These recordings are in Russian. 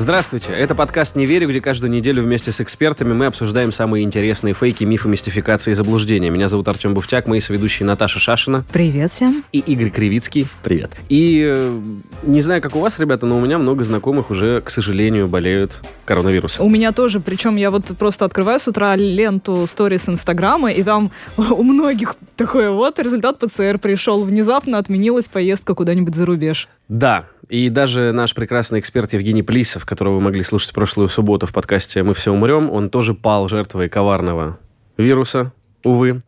Здравствуйте, это подкаст «Не верю», где каждую неделю вместе с экспертами мы обсуждаем самые интересные фейки, мифы, мистификации и заблуждения. Меня зовут Артем Буфтяк, мои соведущие Наташа Шашина Привет всем. и Игорь Кривицкий. Привет. И э, не знаю, как у вас, ребята, но у меня много знакомых уже, к сожалению, болеют коронавирусом. У меня тоже, причем я вот просто открываю с утра ленту сторис Инстаграма, и там у многих такое вот результат ПЦР пришел. Внезапно отменилась поездка куда-нибудь за рубеж. Да, и даже наш прекрасный эксперт Евгений Плисов, которого вы могли слушать прошлую субботу в подкасте «Мы все умрем», он тоже пал жертвой коварного вируса, увы.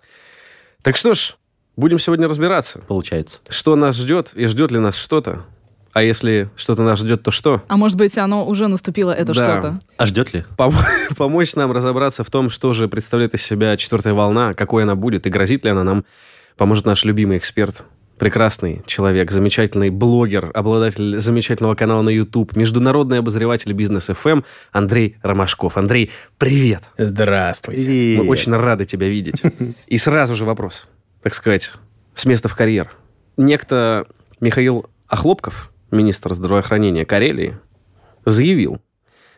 Так что ж, будем сегодня разбираться, Получается. что нас ждет и ждет ли нас что-то. А если что-то нас ждет, то что? А может быть, оно уже наступило, это Да. что-то? А ждет ли? Пом- помочь нам разобраться в том, что же представляет из себя четвертая волна, какой она будет и грозит ли она нам, поможет наш любимый эксперт, прекрасный человек, замечательный блогер, обладатель замечательного канала на YouTube, международный обозреватель бизнес FM Андрей Ромашков. Андрей, привет! Здравствуйте. Мы очень рады тебя видеть. И сразу же вопрос, так сказать, с места в карьер. Некто Михаил Охлопков, министр здравоохранения Карелии, заявил,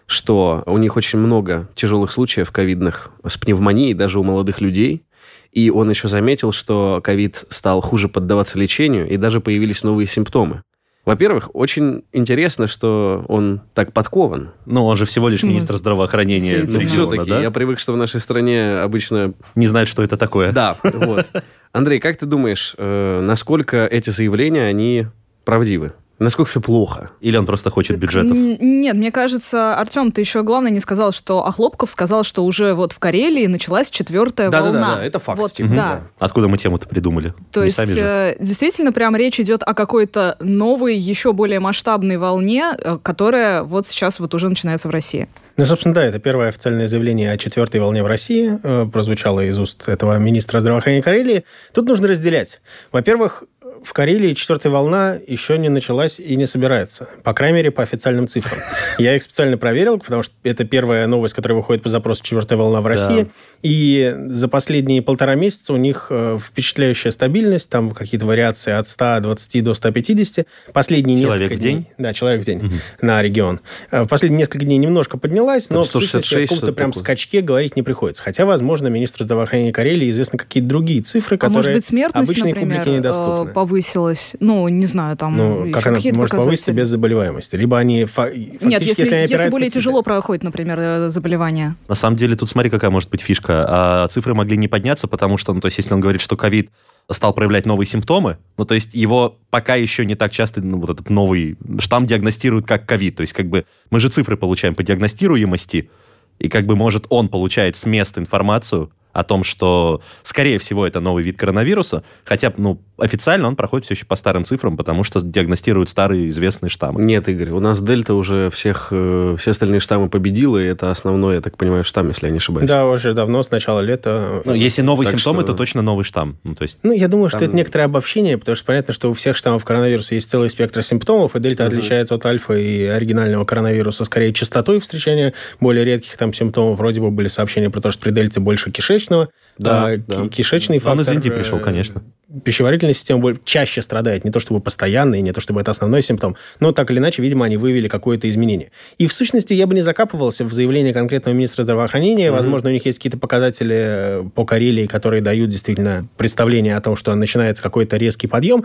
что у них очень много тяжелых случаев ковидных с пневмонией, даже у молодых людей. И он еще заметил, что ковид стал хуже поддаваться лечению, и даже появились новые симптомы. Во-первых, очень интересно, что он так подкован. Ну, он же всего лишь министр здравоохранения. Региона, все-таки да? я привык, что в нашей стране обычно Не знает, что это такое. Да, вот. Андрей, как ты думаешь, э, насколько эти заявления, они правдивы? Насколько все плохо? Или он просто хочет бюджетов? Нет, мне кажется, Артем, ты еще главное не сказал, что Охлопков сказал, что уже вот в Карелии началась четвертая волна. Да-да-да, это факт. Вот, типа, да. Откуда мы тему-то придумали? То Не есть, э, действительно, прям речь идет о какой-то новой, еще более масштабной волне, э, которая вот сейчас вот уже начинается в России. Ну, собственно, да, это первое официальное заявление о четвертой волне в России, э, прозвучало из уст этого министра здравоохранения Карелии. Тут нужно разделять. Во-первых, в Карелии четвертая волна еще не началась и не собирается. По крайней мере, по официальным цифрам. Я их специально проверил, потому что это первая новость, которая выходит по запросу «Четвертая волна в России». И за последние полтора месяца у них э, впечатляющая стабильность, там какие-то вариации от 120 до 150. Последние Человек несколько в день? дней... Да, человек в день на регион. Э, В последние несколько дней немножко поднялась, но Там в сущности 166 о каком-то прям такое. скачке говорить не приходится. Хотя, возможно, министр здравоохранения Карелии известны какие-то другие цифры, А которые может быть, смертность, обычной например, публике недоступны. э, повысилась? Ну, не знаю, там ну, как она может повыситься показатели. без заболеваемости? Либо они фа- фактически, Нет, если, они если более тяжело проходит, например, э, заболевание. На самом деле, тут смотри, какая может быть фишка. А, цифры могли не подняться, потому что, ну, то есть, если он говорит, что ковид стал проявлять новые симптомы, ну, то есть его пока еще не так часто, ну, вот этот новый штамм диагностируют как ковид. То есть, как бы, мы же цифры получаем по диагностируемости, и как бы, может, он получает с места информацию о том, что, скорее всего, это новый вид коронавируса, хотя, ну, официально он проходит все еще по старым цифрам, потому что диагностируют старые известные штаммы. Нет, Игорь, у нас Дельта уже всех, э, все остальные штаммы победила, и это основной, я так понимаю, штамм, если я не ошибаюсь. Да, уже давно, с начала лета. Ну, если новые Так симптомы, что- то точно новый штамм. Ну, то есть, Ну, я думаю, что Там- это некоторое обобщение, потому что понятно, что у всех штаммов коронавируса есть целый спектр симптомов, и дельта отличается от альфа и оригинального коронавируса скорее частотой встречания более редких там симптомов. Вроде бы были сообщения про то, что при дельте больше кишечного. Да, а, да. ки- Кишечный Он из фактор... Индии пришел, э, конечно. Пищеварительная система чаще страдает, не то чтобы постоянно, и не то чтобы это основной симптом, но так или иначе, видимо, они выявили какое-то изменение. И в сущности я бы не закапывался в заявление конкретного министра здравоохранения. Возможно, у них есть какие-то показатели э, по Карелии, которые дают действительно представление о том, что начинается какой-то резкий подъем.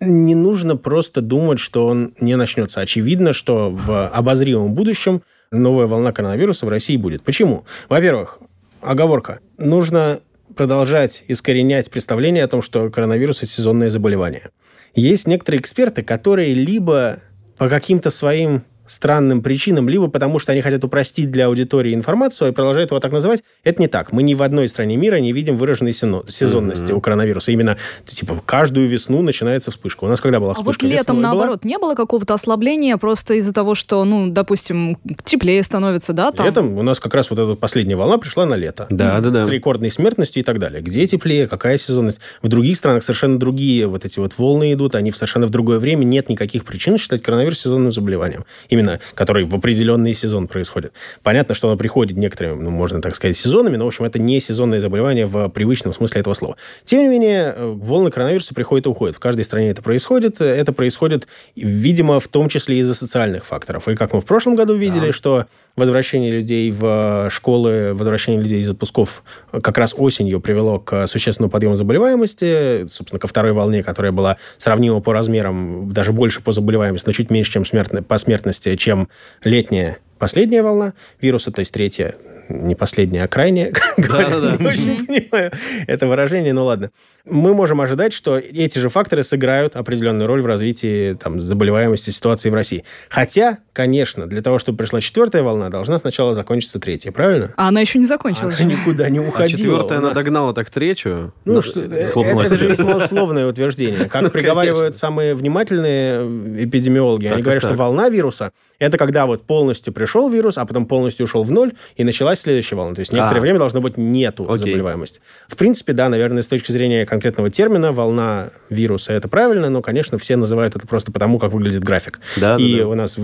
Не нужно просто думать, что он не начнется. Очевидно, что в обозримом будущем новая волна коронавируса в России будет. Почему? Во-первых, оговорка. Нужно продолжать искоренять представление о том, что коронавирус – это сезонное заболевание. Есть некоторые эксперты, которые либо по каким-то своим странным причинам, либо потому что они хотят упростить для аудитории информацию и продолжают его так называть. Это не так. Мы ни в одной стране мира не видим выраженной сезонности mm-hmm. у коронавируса. Именно, типа, каждую весну начинается вспышка. У нас когда была вспышка? А вот летом, наоборот, была? не было какого-то ослабления просто из-за того, что, ну, допустим, теплее становится, да? Там? Летом у нас как раз вот эта последняя волна пришла на лето. Да, да, да. С рекордной смертностью и так далее. Где теплее, какая сезонность? В других странах совершенно другие вот эти вот волны идут, они совершенно в другое время. Нет никаких причин считать коронавирус сезонным заболеванием. Именно, который в определенный сезон происходит. Понятно, что оно приходит некоторыми, ну, можно так сказать, сезонами, но, в общем, это не сезонное заболевание в привычном смысле этого слова. Тем не менее, э, волны коронавируса приходят и уходят. В каждой стране это происходит. Это происходит, видимо, в том числе из-за социальных факторов. И как мы в прошлом году видели, да. что возвращение людей в школы, возвращение людей из отпусков как раз осенью привело к существенному подъему заболеваемости, собственно, ко второй волне, которая была сравнима по размерам, даже больше по заболеваемости, но чуть меньше, чем смертно, по смертности, чем летняя последняя волна вируса, то есть третья не последняя, а крайняя, да, не очень понимаю это выражение, ну ладно. Мы можем ожидать, что эти же факторы сыграют определенную роль в развитии там, заболеваемости ситуации в России. Хотя, конечно, для того, чтобы пришла четвертая волна, должна сначала закончиться третья, правильно? А она еще не закончилась. Она никуда не а уходила. А четвертая она догнала так третью? Ну, ну что, это, это же весьма условное утверждение. Как ну, приговаривают самые внимательные эпидемиологи, они говорят, что волна вируса – это когда вот полностью пришел вирус, а потом полностью ушел в ноль, и началась следующая волна. То есть некоторое а. время должно быть нету Окей. заболеваемости. В принципе, да, наверное, с точки зрения конкретного термина, волна вируса это правильно, но, конечно, все называют это просто потому, как выглядит график. Да, и да, да. у нас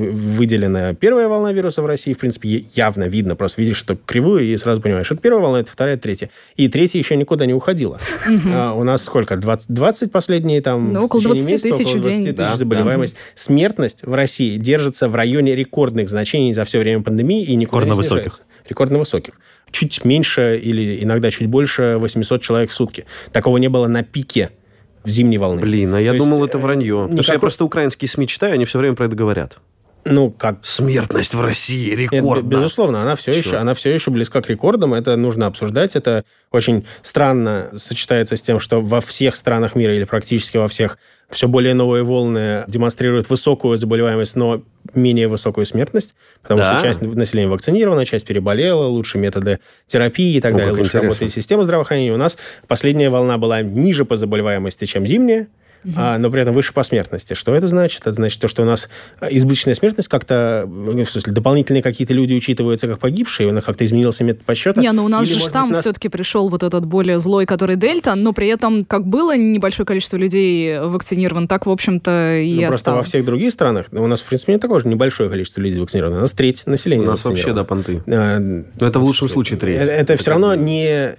выделена первая волна вируса в России, в принципе, явно видно, просто видишь что кривую и сразу понимаешь, это первая волна, это вторая, это третья. И третья еще никуда не уходила. А у нас сколько? 20, 20 последние там... Ну, около 20 тысяч в день. тысяч заболеваемость. Смертность в России держится в районе рекордных значений за все время пандемии и никуда не снижается. Рекордно высоких чуть меньше или иногда чуть больше 800 человек в сутки. Такого не было на пике в зимней волны. Блин, а я То думал, есть, это вранье. Никакой... Потому что я просто украинские СМИ читаю, они все время про это говорят. Ну, как... Смертность в России рекордна. безусловно, она все, еще, она все еще близка к рекордам. Это нужно обсуждать. Это очень странно сочетается с тем, что во всех странах мира или практически во всех все более новые волны демонстрируют высокую заболеваемость, но менее высокую смертность, потому да. что часть населения вакцинирована, часть переболела, лучшие методы терапии и так О, далее, лучше интересно. работает система здравоохранения. У нас последняя волна была ниже по заболеваемости, чем зимняя, угу. а, но при этом выше по смертности. Что это значит? Это значит то, что у нас избыточная смертность как-то, в смысле, дополнительные какие-то люди учитываются как погибшие, у них как-то изменился метод подсчета. Не, ну у нас Или, же штамм нас... все-таки пришел вот этот более злой, который дельта, но при этом как было небольшое количество людей вакцинирован, так, в общем-то, и ну, Просто во всех других странах у нас, в принципе, не такое же небольшое количество людей вакцинировано. У нас треть населения У нас вообще, да, понты. А, но это в лучшем случае треть. Это, это все равно не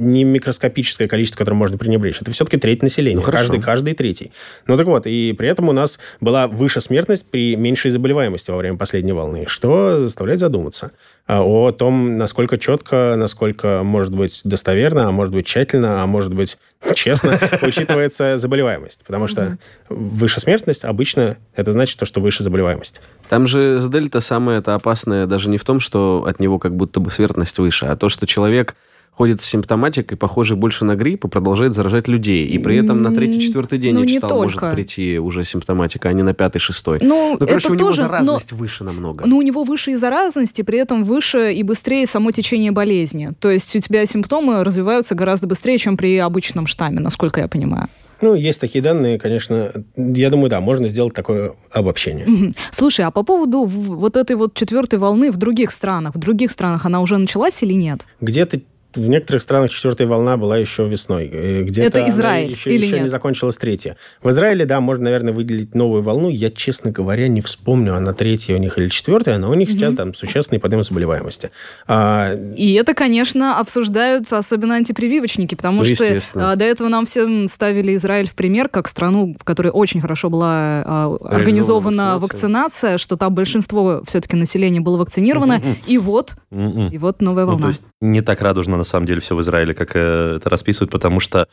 не микроскопическое количество, которым можно пренебречь. Это все-таки треть населения. Ну, каждый, каждый третий. Ну так вот, и при этом у нас была выше смертность при меньшей заболеваемости во время последней волны, что заставляет задуматься а, о том, насколько четко, насколько, может быть, достоверно, а может быть, тщательно, а может быть, честно учитывается заболеваемость. Потому что выше смертность обычно это значит то, что выше заболеваемость. Там же с дельта самое это опасное даже не в том, что от него как будто бы смертность выше, а то, что человек ходит с симптоматикой, похожей больше на грипп, и продолжает заражать людей. И при этом на третий-четвертый день, ну, я читал, может прийти уже симптоматика, а не на пятый-шестой. Ну, ну короче, это у него тоже, заразность но, выше намного. Ну, у него выше и заразности, при этом выше и быстрее само течение болезни. То есть у тебя симптомы развиваются гораздо быстрее, чем при обычном штамме, насколько я понимаю. Ну, есть такие данные, конечно. Я думаю, да, можно сделать такое обобщение. Слушай, а по поводу вот этой вот четвертой волны в других странах, в других странах она уже началась или нет? Где-то в некоторых странах четвертая волна была еще весной. Э, где-то Это Израиль еще, или еще нет? не закончилась третья. В Израиле, да, можно, наверное, выделить новую волну. Я, честно говоря, не вспомню, она третья у них или четвертая, но у них угу. сейчас там существенный подъем заболеваемости. А... И это, конечно, обсуждают особенно антипрививочники, потому ну, что а, до этого нам всем ставили Израиль в пример как страну, в которой очень хорошо была а, организована вакцинация. вакцинация, что там большинство все-таки населения было вакцинировано, и вот, и вот новая волна. Ну, то есть не так радужно на самом деле все в Израиле, как э, это расписывают, потому что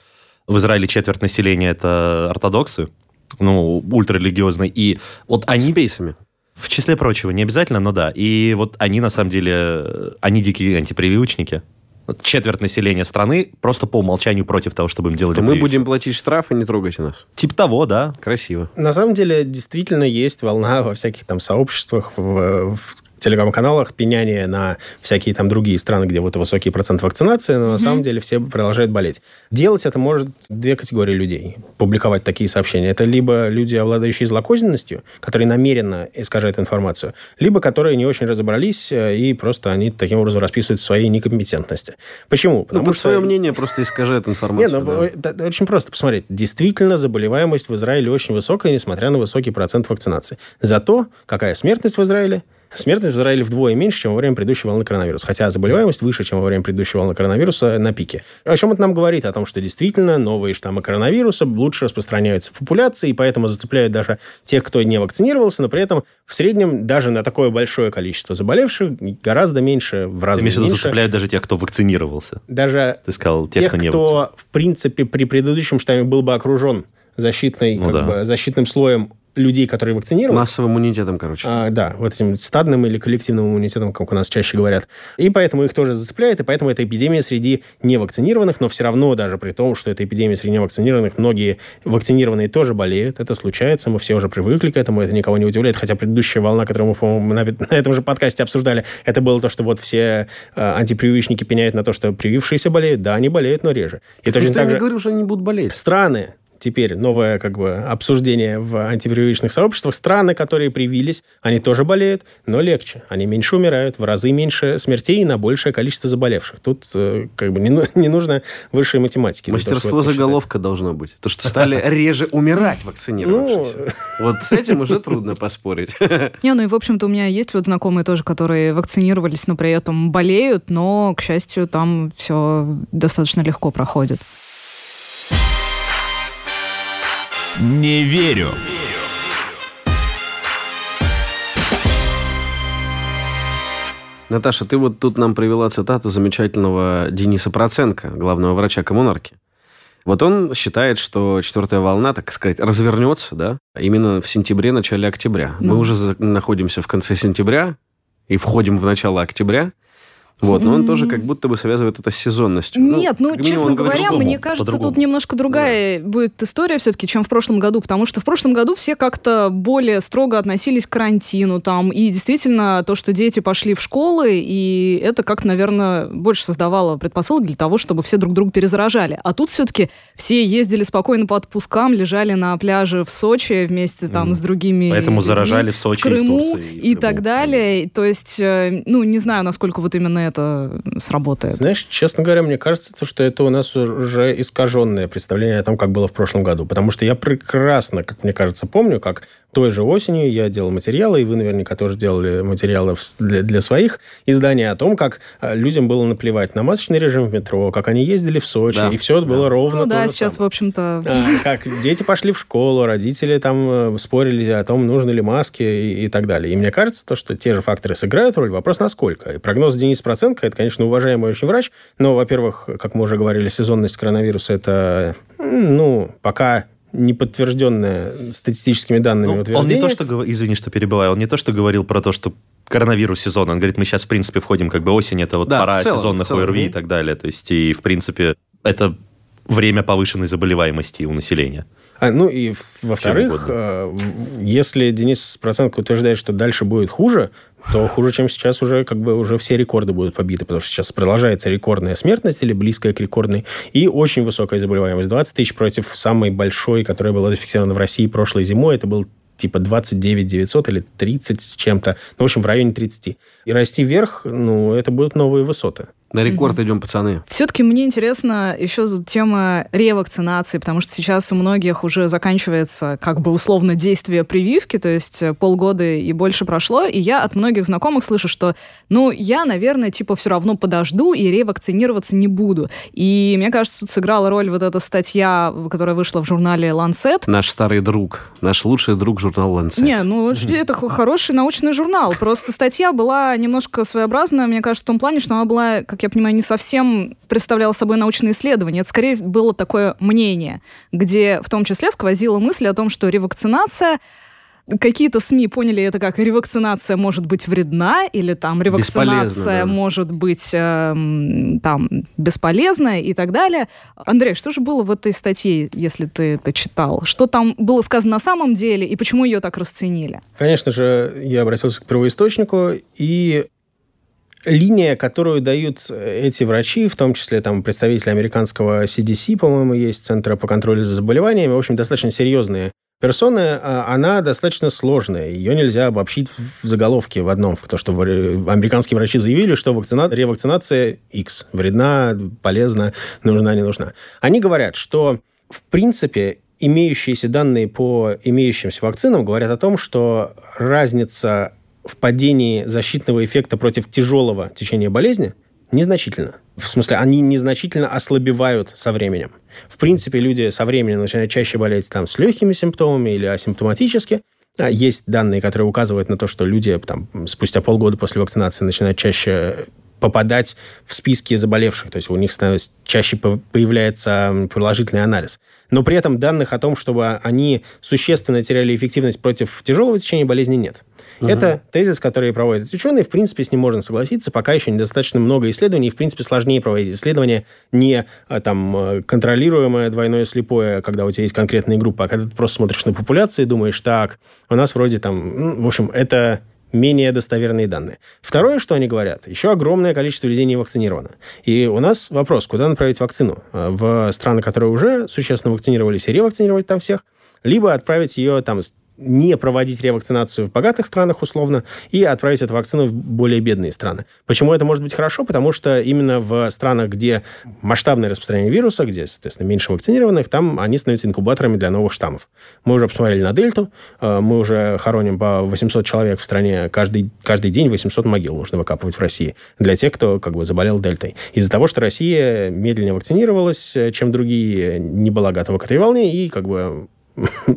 в Израиле четверть населения это ортодоксы, ну, ультрарелигиозные, и вот они... С пейсами. В числе прочего, не обязательно, но да. И вот они, на самом деле, они дикие антипрививочники. четверть населения страны просто по умолчанию против того, чтобы им делали То мы будем платить штраф и не трогайте нас. Типа того, да. Красиво. На самом деле, действительно есть волна во всяких там сообществах, в, в телеграм-каналах пеняние на всякие там другие страны, где вот высокий процент вакцинации, но mm-hmm. на самом деле все продолжают болеть. Делать это может две категории людей. Публиковать такие сообщения. Это либо люди, обладающие злокозненностью, которые намеренно искажают информацию, либо которые не очень разобрались, э, и просто они таким образом расписывают своей некомпетентности. Почему? Ну, Потому ну, что... свое мнение просто искажают информацию. Нет, ну, да. очень просто посмотреть. Действительно, заболеваемость в Израиле очень высокая, несмотря на высокий процент вакцинации. Зато какая смертность в Израиле? Смертность в Израиле вдвое меньше, чем во время предыдущей волны коронавируса. Хотя заболеваемость выше, чем во время предыдущей волны коронавируса на пике. О чем это нам говорит? О том, что действительно новые штаммы коронавируса лучше распространяются в популяции, и поэтому зацепляют даже тех, кто не вакцинировался, но при этом в среднем даже на такое большое количество заболевших гораздо меньше, в разы меньше. зацепляют даже тех, кто вакцинировался. Даже Ты сказал, тех, тех кто, не кто в принципе, при предыдущем штамме был бы окружен защитной, ну, как да. бы, защитным слоем людей, которые вакцинированы. Массовым иммунитетом, короче. А, да, вот этим стадным или коллективным иммунитетом, как у нас чаще говорят. И поэтому их тоже зацепляет, и поэтому это эпидемия среди невакцинированных, но все равно даже при том, что это эпидемия среди невакцинированных, многие вакцинированные тоже болеют. Это случается, мы все уже привыкли к этому, это никого не удивляет. Хотя предыдущая волна, которую мы, по-моему, на, на этом же подкасте обсуждали, это было то, что вот все э, антипрививочники пеняют на то, что привившиеся болеют. Да, они болеют, но реже. И точно так же... говорю, что они будут болеть. Страны, теперь новое как бы обсуждение в антипрививочных сообществах. Страны, которые привились, они тоже болеют, но легче. Они меньше умирают, в разы меньше смертей и на большее количество заболевших. Тут э, как бы не, не нужно высшей математики. Мастерство заголовка должно быть. То, что стали реже умирать вакцинировавшиеся. Ну, вот с этим уже трудно поспорить. Не, ну и в общем-то у меня есть вот знакомые тоже, которые вакцинировались, но при этом болеют, но, к счастью, там все достаточно легко проходит. Не верю. Наташа, ты вот тут нам привела цитату замечательного Дениса Проценко, главного врача коммунарки. Вот он считает, что четвертая волна, так сказать, развернется, да, именно в сентябре, начале октября. Ну. Мы уже находимся в конце сентября и входим в начало октября. Вот, но он тоже как будто бы связывает это с сезонностью. Ну, Нет, ну, ну честно говоря, говорит, мне кажется, тут немножко другая да. будет история все-таки, чем в прошлом году, потому что в прошлом году все как-то более строго относились к карантину там, и действительно то, что дети пошли в школы, и это как-то, наверное, больше создавало предпосылок для того, чтобы все друг друга перезаражали. А тут все-таки все ездили спокойно по отпускам, лежали на пляже в Сочи вместе там mm. с другими Поэтому людьми, заражали в Сочи, в Крыму в Турции, и, и так далее. То есть, э, ну, не знаю, насколько вот именно это сработает. Знаешь, честно говоря, мне кажется, что это у нас уже искаженное представление о том, как было в прошлом году. Потому что я прекрасно, как мне кажется, помню, как той же осенью я делал материалы, и вы наверняка тоже делали материалы для, для своих изданий о том, как а, людям было наплевать на масочный режим в метро, как они ездили в Сочи, да. и все это да. было ровно Ну да, сейчас, самое. в общем-то... А, как дети пошли в школу, родители там э, спорили о том, нужны ли маски и, и так далее. И мне кажется, то, что те же факторы сыграют роль, вопрос насколько. И прогноз Дениса Проценко, это, конечно, уважаемый очень врач, но, во-первых, как мы уже говорили, сезонность коронавируса, это, ну, пока не подтвержденное статистическими данными ну, утверждение. Он не то, что, извини, что перебиваю, он не то, что говорил про то, что коронавирус сезон, он говорит, мы сейчас, в принципе, входим, как бы осень, это вот да, пора целом, сезонных целом, ОРВИ и так далее. То есть, и, в принципе, это время повышенной заболеваемости у населения. А, ну и во-вторых, э, если Денис Проценко утверждает, что дальше будет хуже, то хуже, чем сейчас, уже как бы уже все рекорды будут побиты, потому что сейчас продолжается рекордная смертность или близкая к рекордной, и очень высокая заболеваемость. 20 тысяч против самой большой, которая была зафиксирована в России прошлой зимой, это был типа 29 900 или 30 с чем-то. Ну, в общем, в районе 30. И расти вверх, ну, это будут новые высоты. На рекорд mm-hmm. идем, пацаны. Все-таки мне интересна еще тема ревакцинации, потому что сейчас у многих уже заканчивается как бы условно действие прививки, то есть э, полгода и больше прошло, и я от многих знакомых слышу, что, ну, я, наверное, типа все равно подожду и ревакцинироваться не буду. И мне кажется, тут сыграла роль вот эта статья, которая вышла в журнале Lancet. Наш старый друг, наш лучший друг журнал Lancet. Не, ну, это хороший научный журнал. Просто статья была немножко своеобразная, мне кажется, в том плане, что она была как я понимаю, не совсем представляла собой научное исследование. Это скорее было такое мнение, где в том числе сквозила мысль о том, что ревакцинация какие-то СМИ поняли это как ревакцинация может быть вредна, или там ревакцинация да. может быть э, там бесполезна и так далее. Андрей, что же было в этой статье, если ты это читал? Что там было сказано на самом деле и почему ее так расценили? Конечно же, я обратился к первоисточнику, и линия, которую дают эти врачи, в том числе там представители американского CDC, по-моему, есть, Центра по контролю за заболеваниями, в общем, достаточно серьезные персоны, а, она достаточно сложная. Ее нельзя обобщить в заголовке в одном. В то, что американские врачи заявили, что вакцина... ревакцинация X вредна, полезна, нужна, не нужна. Они говорят, что в принципе имеющиеся данные по имеющимся вакцинам говорят о том, что разница в падении защитного эффекта против тяжелого течения болезни незначительна. В смысле, они незначительно ослабевают со временем. В принципе, люди со временем начинают чаще болеть там, с легкими симптомами или асимптоматически. А есть данные, которые указывают на то, что люди там, спустя полгода после вакцинации начинают чаще попадать в списки заболевших, то есть у них становится, чаще появляется положительный анализ. Но при этом данных о том, чтобы они существенно теряли эффективность против тяжелого течения болезни, нет. Угу. Это тезис, который проводят ученые. В принципе, с ним можно согласиться. Пока еще недостаточно много исследований. В принципе, сложнее проводить исследования не а, там, э, контролируемое двойное слепое, когда у тебя есть конкретные группы, а когда ты просто смотришь на популяции и думаешь, так, у нас вроде там... Ну, в общем, это менее достоверные данные. Второе, что они говорят, еще огромное количество людей не вакцинировано. И у нас вопрос, куда направить вакцину? Э, в страны, которые уже существенно вакцинировались, и ревакцинировать там всех, либо отправить ее там не проводить ревакцинацию в богатых странах условно и отправить эту вакцину в более бедные страны. Почему это может быть хорошо? Потому что именно в странах, где масштабное распространение вируса, где, соответственно, меньше вакцинированных, там они становятся инкубаторами для новых штаммов. Мы уже посмотрели на Дельту, э, мы уже хороним по 800 человек в стране каждый, каждый день, 800 могил нужно выкапывать в России для тех, кто как бы заболел Дельтой. Из-за того, что Россия медленнее вакцинировалась, э, чем другие, не была готова к этой волне, и как бы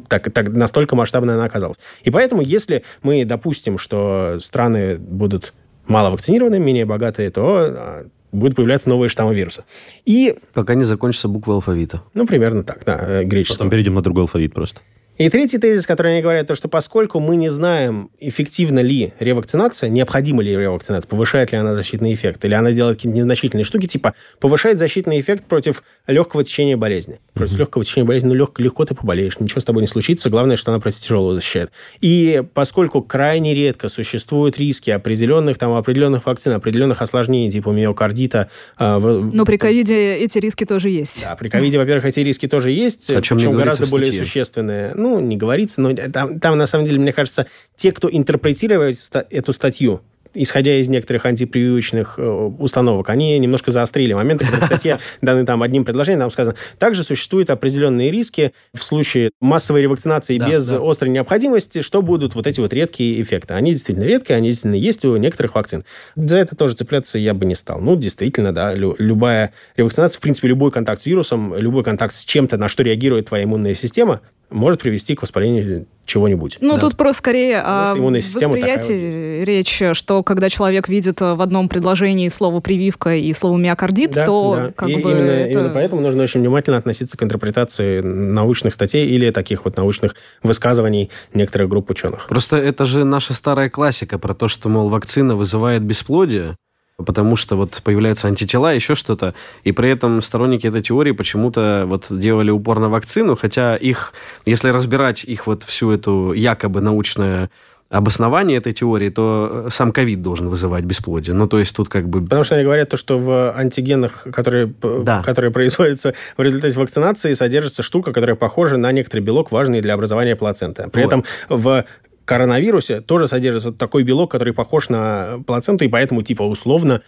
так, так настолько масштабная она оказалась. И поэтому, если мы допустим, что страны будут мало вакцинированы, менее богатые, то а, будут появляться новые штаммы вируса. И... Пока не закончится буква алфавита. Ну, примерно так, да, э, греческий. Потом перейдем на другой алфавит просто. И третий тезис, который они говорят, то, что поскольку мы не знаем, эффективна ли ревакцинация, необходима ли ревакцинация, повышает ли она защитный эффект, или она делает какие-то незначительные штуки, типа повышает защитный эффект против легкого течения болезни. Против mm-hmm. легкого течения болезни, ну, лег, легко ты поболеешь, ничего с тобой не случится, главное, что она против тяжелого защищает. И поскольку крайне редко существуют риски определенных, там, определенных вакцин, определенных осложнений, типа миокардита... Э, Но при ковиде эти риски тоже есть. Да, при ковиде, во-первых, эти риски тоже есть, О чем причем гораздо более существенные. Ну, ну, не говорится, но там, там, на самом деле, мне кажется, те, кто интерпретирует эту статью, исходя из некоторых антипрививочных э, установок, они немножко заострили моменты, когда в статье даны там одним предложением, там сказано, также существуют определенные риски в случае массовой ревакцинации да, без да. острой необходимости, что будут вот эти вот редкие эффекты. Они действительно редкие, они действительно есть у некоторых вакцин. За это тоже цепляться я бы не стал. Ну, действительно, да, любая ревакцинация, в принципе, любой контакт с вирусом, любой контакт с чем-то, на что реагирует твоя иммунная система, может привести к воспалению чего-нибудь. Ну, да. тут просто скорее о восприятии речь, что когда человек видит в одном предложении слово «прививка» и слово «миокардит», да, то да. как и бы... Именно, это... именно поэтому нужно очень внимательно относиться к интерпретации научных статей или таких вот научных высказываний некоторых групп ученых. Просто это же наша старая классика про то, что, мол, вакцина вызывает бесплодие, потому что вот появляются антитела, еще что-то, и при этом сторонники этой теории почему-то вот делали упор на вакцину, хотя их, если разбирать их вот всю эту якобы научную обоснование этой теории, то сам ковид должен вызывать бесплодие. Ну, то есть тут как бы... Потому что они говорят то, что в антигенах, которые, да. которые производятся в результате вакцинации, содержится штука, которая похожа на некоторый белок, важный для образования плаценты. При вот. этом в коронавирусе тоже содержится такой белок, который похож на плаценту, и поэтому, типа, условно,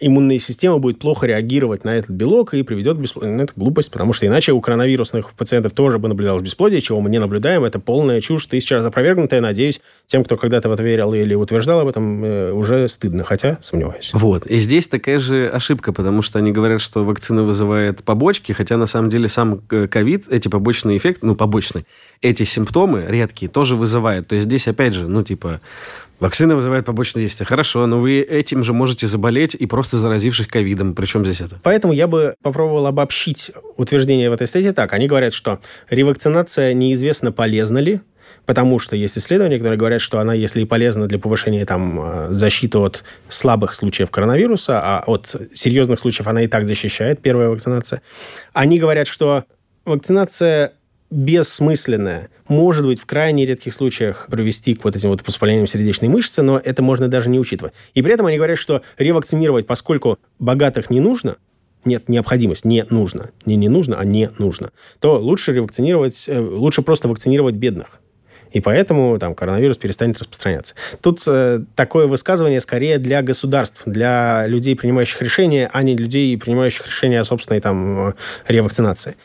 иммунная система будет плохо реагировать на этот белок и приведет к бесплодию. Ну, это глупость, потому что иначе у коронавирусных пациентов тоже бы наблюдалось бесплодие, чего мы не наблюдаем. Это полная чушь, тысяча раз опровергнутая. Надеюсь, тем, кто когда-то в это верил или утверждал об этом, э, уже стыдно, хотя сомневаюсь. Вот. И здесь такая же ошибка, потому что они говорят, что вакцина вызывает побочки, хотя на самом деле сам э, ковид, эти побочные эффекты, ну, побочные, эти симптомы редкие тоже вызывает. То есть здесь, опять же, ну, типа, Вакцина вызывает побочные действия. Хорошо, но вы этим же можете заболеть и просто заразившись ковидом. Причем здесь это? Поэтому я бы попробовал обобщить утверждение в этой статье так. Они говорят, что ревакцинация неизвестно, полезна ли, потому что есть исследования, которые говорят, что она, если и полезна для повышения там, э, защиты от слабых случаев коронавируса, а от серьезных случаев она и так защищает, первая вакцинация, они говорят, что вакцинация бессмысленная. Может быть, в крайне редких случаях привести к вот этим вот воспалениям сердечной мышцы, но это можно даже не учитывать. И при этом они говорят, что ревакцинировать, поскольку богатых не нужно, нет необходимость, не нужно, не не нужно, а не нужно, то лучше ревакцинировать, э, лучше просто вакцинировать бедных. И поэтому там коронавирус перестанет распространяться. Тут э, такое высказывание скорее для государств, для людей, принимающих решения, а не людей, принимающих решения о собственной там э, ревакцинации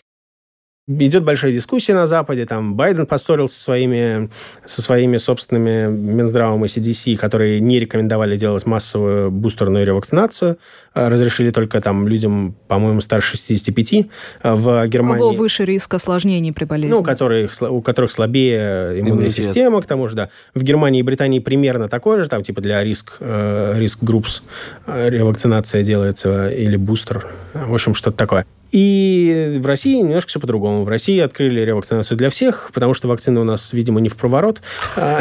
идет большая дискуссия на Западе, там Байден поссорился со своими, со своими собственными Минздравом и CDC, которые не рекомендовали делать массовую бустерную ревакцинацию, а разрешили только там людям, по-моему, старше 65 а в Германии. У кого выше риск осложнений при болезни? Ну, у которых, у которых слабее иммунная Иммунитет. система, к тому же, да. В Германии и Британии примерно такое же, там типа для риск, э, риск группс э, ревакцинация делается или бустер, в общем, что-то такое. И в России немножко все по-другому. В России открыли ревакцинацию для всех, потому что вакцины у нас, видимо, не в проворот. А,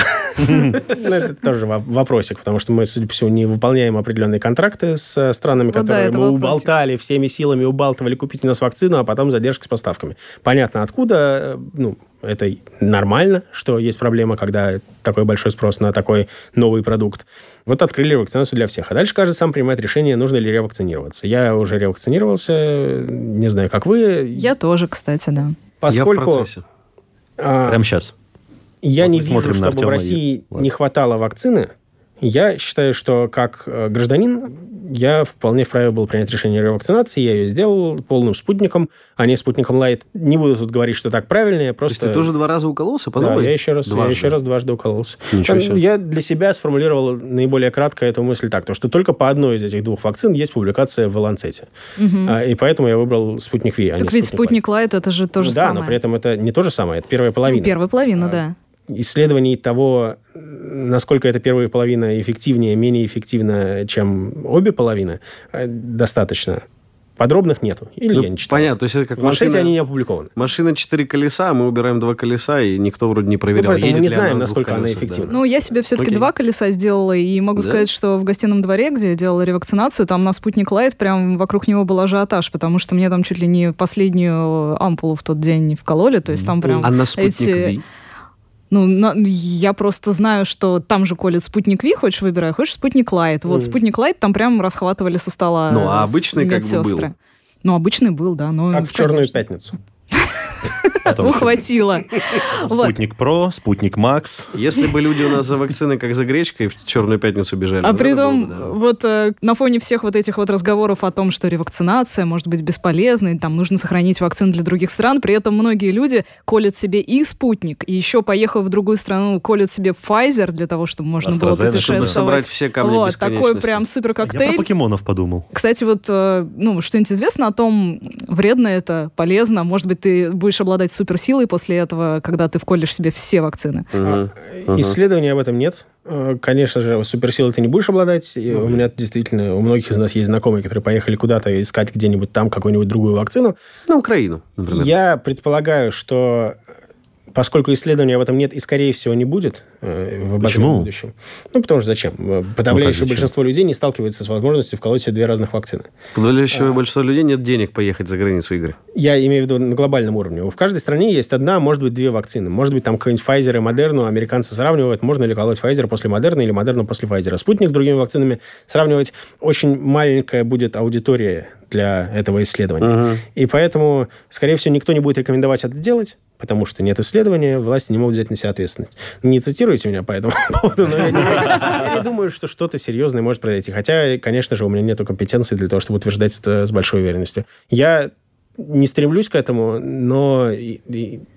ну, это тоже вопросик, потому что мы, судя по всему, не выполняем определенные контракты с странами, которые мы уболтали, всеми силами убалтывали купить у нас вакцину, а потом задержка с поставками. Понятно, откуда, э, ну, это нормально, что есть проблема, когда такой большой спрос на такой новый продукт. Вот открыли вакцинацию для всех. А дальше каждый сам принимает решение, нужно ли ревакцинироваться. Я уже ревакцинировался, не знаю, как вы. Я тоже, кстати, да. Поскольку... Я в процессе. А, Прямо сейчас. Я вот не вижу, чтобы в России и... не хватало вакцины. Я считаю, что как э, гражданин я вполне вправе был принять решение о ревакцинации. Я ее сделал полным спутником, а не спутником Лайт. Не буду тут говорить, что так правильнее. Просто... То есть ты тоже два раза укололся? Подумай. Да, я еще раз, дважды. я еще раз дважды укололся. Ничего себе. Я для себя сформулировал наиболее кратко эту мысль так, то, что только по одной из этих двух вакцин есть публикация в Ланцете. Угу. И поэтому я выбрал Спутник V, а Так ведь спутник Лайт это же то же да, самое. Да, но при этом это не то же самое, это первая половина. Ну, первая половина, а, да исследований того, насколько эта первая половина эффективнее, менее эффективна, чем обе половины, э, достаточно. Подробных нету. Или ну, я не читал. Понятно. То есть это как в машина... они не опубликованы. Машина четыре колеса, мы убираем два колеса, и никто вроде не проверял, ну, мы не знаем, она насколько она эффективна. Да. Ну, я себе все-таки два колеса сделала, и могу да? сказать, что в гостином дворе, где я делала ревакцинацию, там на спутник Лайт прям вокруг него был ажиотаж, потому что мне там чуть ли не последнюю ампулу в тот день вкололи, то есть там прям а на спутник эти... Ну, на, я просто знаю, что там же колет Спутник V, хочешь выбирай, хочешь спутник Лайт. Вот мм. спутник Лайт там прям расхватывали со стола. Ну, а обычный как бы был. Ну, обычный был, да. Но, как в «Черную пятницу». Ухватило. Спутник Про, Спутник Макс. Если бы люди у нас за вакцины, как за гречкой, в Черную пятницу бежали. А при том, вот э, на фоне всех вот этих вот разговоров о том, что ревакцинация может быть бесполезной, там нужно сохранить вакцину для других стран, при этом многие люди колят себе и спутник, и еще, поехав в другую страну, колят себе Pfizer для того, чтобы можно было путешествовать. Чтобы собрать все камни Вот, такой прям супер коктейль. Я про покемонов подумал. Кстати, вот, э, ну, что-нибудь известно о том, вредно это, полезно, может быть, ты будешь обладать суперсилой после этого, когда ты вколешь себе все вакцины? Uh-huh. Uh-huh. Исследований об этом нет. Э, конечно же, суперсилой ты не будешь обладать. Uh-huh. У меня действительно, у многих из нас есть знакомые, которые поехали куда-то искать где-нибудь там какую-нибудь другую вакцину. На Украину, например. Я предполагаю, что поскольку исследований об этом нет и, скорее всего, не будет э, в обозримом будущем. Ну, потому что зачем? Э, подавляющее ну, большинство людей не сталкивается с возможностью вколоть себе две разных вакцины. Подавляющее а, большинство людей нет денег поехать за границу, Игорь. Я имею в виду на глобальном уровне. В каждой стране есть одна, может быть, две вакцины. Может быть, там какой-нибудь Pfizer и Moderna. Американцы сравнивают, можно ли колоть Pfizer после Moderna или Moderna после Pfizer. Спутник с другими вакцинами сравнивать очень маленькая будет аудитория для этого исследования. Uh-huh. И поэтому, скорее всего, никто не будет рекомендовать это делать потому что нет исследования, власти не могут взять на себя ответственность. Не цитируйте меня по этому поводу, но я не, я не думаю, что что-то серьезное может произойти. Хотя, конечно же, у меня нет компетенции для того, чтобы утверждать это с большой уверенностью. Я не стремлюсь к этому, но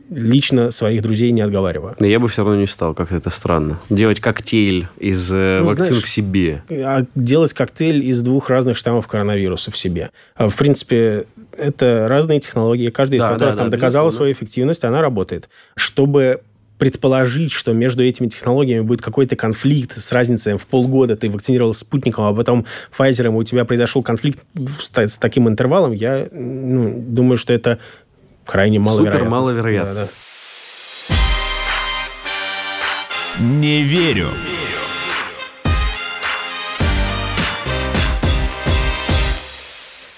лично своих друзей не отговариваю. Но я бы все равно не стал, как это странно. Делать коктейль из э, ну, вакцин знаешь, в себе. А делать коктейль из двух разных штаммов коронавируса в себе. А, в принципе, это разные технологии, каждая из да, которых да, там да, доказала свою эффективность, она работает. Чтобы предположить, что между этими технологиями будет какой-то конфликт с разницей в полгода ты вакцинировал спутником, а потом Pfizer, у тебя произошел конфликт с, с таким интервалом, я ну, думаю, что это крайне маловероятно. Супер маловероятно. Да, да. Не верю.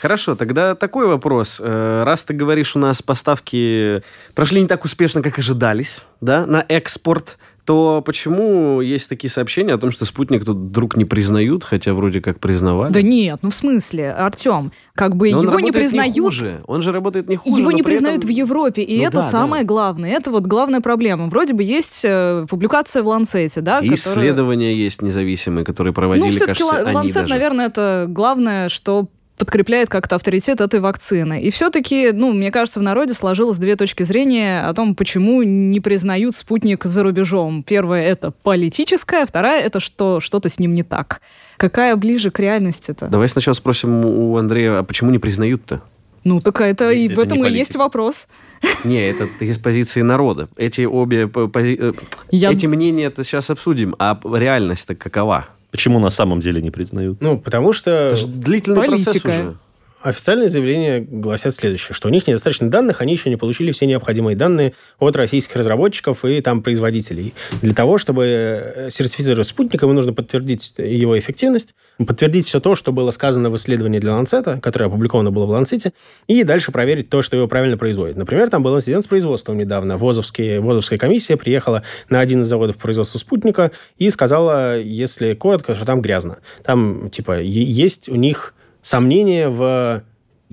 Хорошо, тогда такой вопрос. Э, раз ты говоришь, у нас поставки прошли не так успешно, как ожидались, да, на экспорт, то почему есть такие сообщения о том, что спутник тут вдруг не признают, хотя вроде как признавали? Да нет, ну в смысле, Артем, как бы Но его не признают. Не хуже. Он же работает не хуже. Его не признают этом... в Европе, и ну, это да, самое да. главное. Это вот главная проблема. Вроде бы есть э, публикация в Ланцете, да, и которая... исследования есть независимые, которые проводили, ну, все-таки кажется, Ланцет, даже... наверное, это главное, что подкрепляет как-то авторитет этой вакцины. И все-таки, ну, мне кажется, в народе сложилось две точки зрения о том, почему не признают спутник за рубежом. Первая — это политическая, вторая — это что что-то с ним не так. Какая ближе к реальности-то? Давай сначала спросим у Андрея, а почему не признают-то? Ну, так это Если и это в этом и есть вопрос. Не, это из позиции народа. Эти обе пози... Э, Я... эти мнения это сейчас обсудим, а реальность-то какова? Почему на самом деле не признают? Ну, потому что... Это же длительный Политика. процесс уже. Официальные заявления гласят следующее, что у них недостаточно данных, они еще не получили все необходимые данные от российских разработчиков и там производителей. Для того, чтобы э, сертифицировать спутник, ему нужно подтвердить его эффективность, подтвердить все то, что было сказано в исследовании для Ланцета, которое опубликовано было в Ланцете, и дальше проверить то, что его правильно производит. Например, там был инцидент с производством недавно. Возовские, Возовская комиссия приехала на один из заводов производства спутника и сказала, если коротко, что там грязно. Там, типа, есть у них сомнения в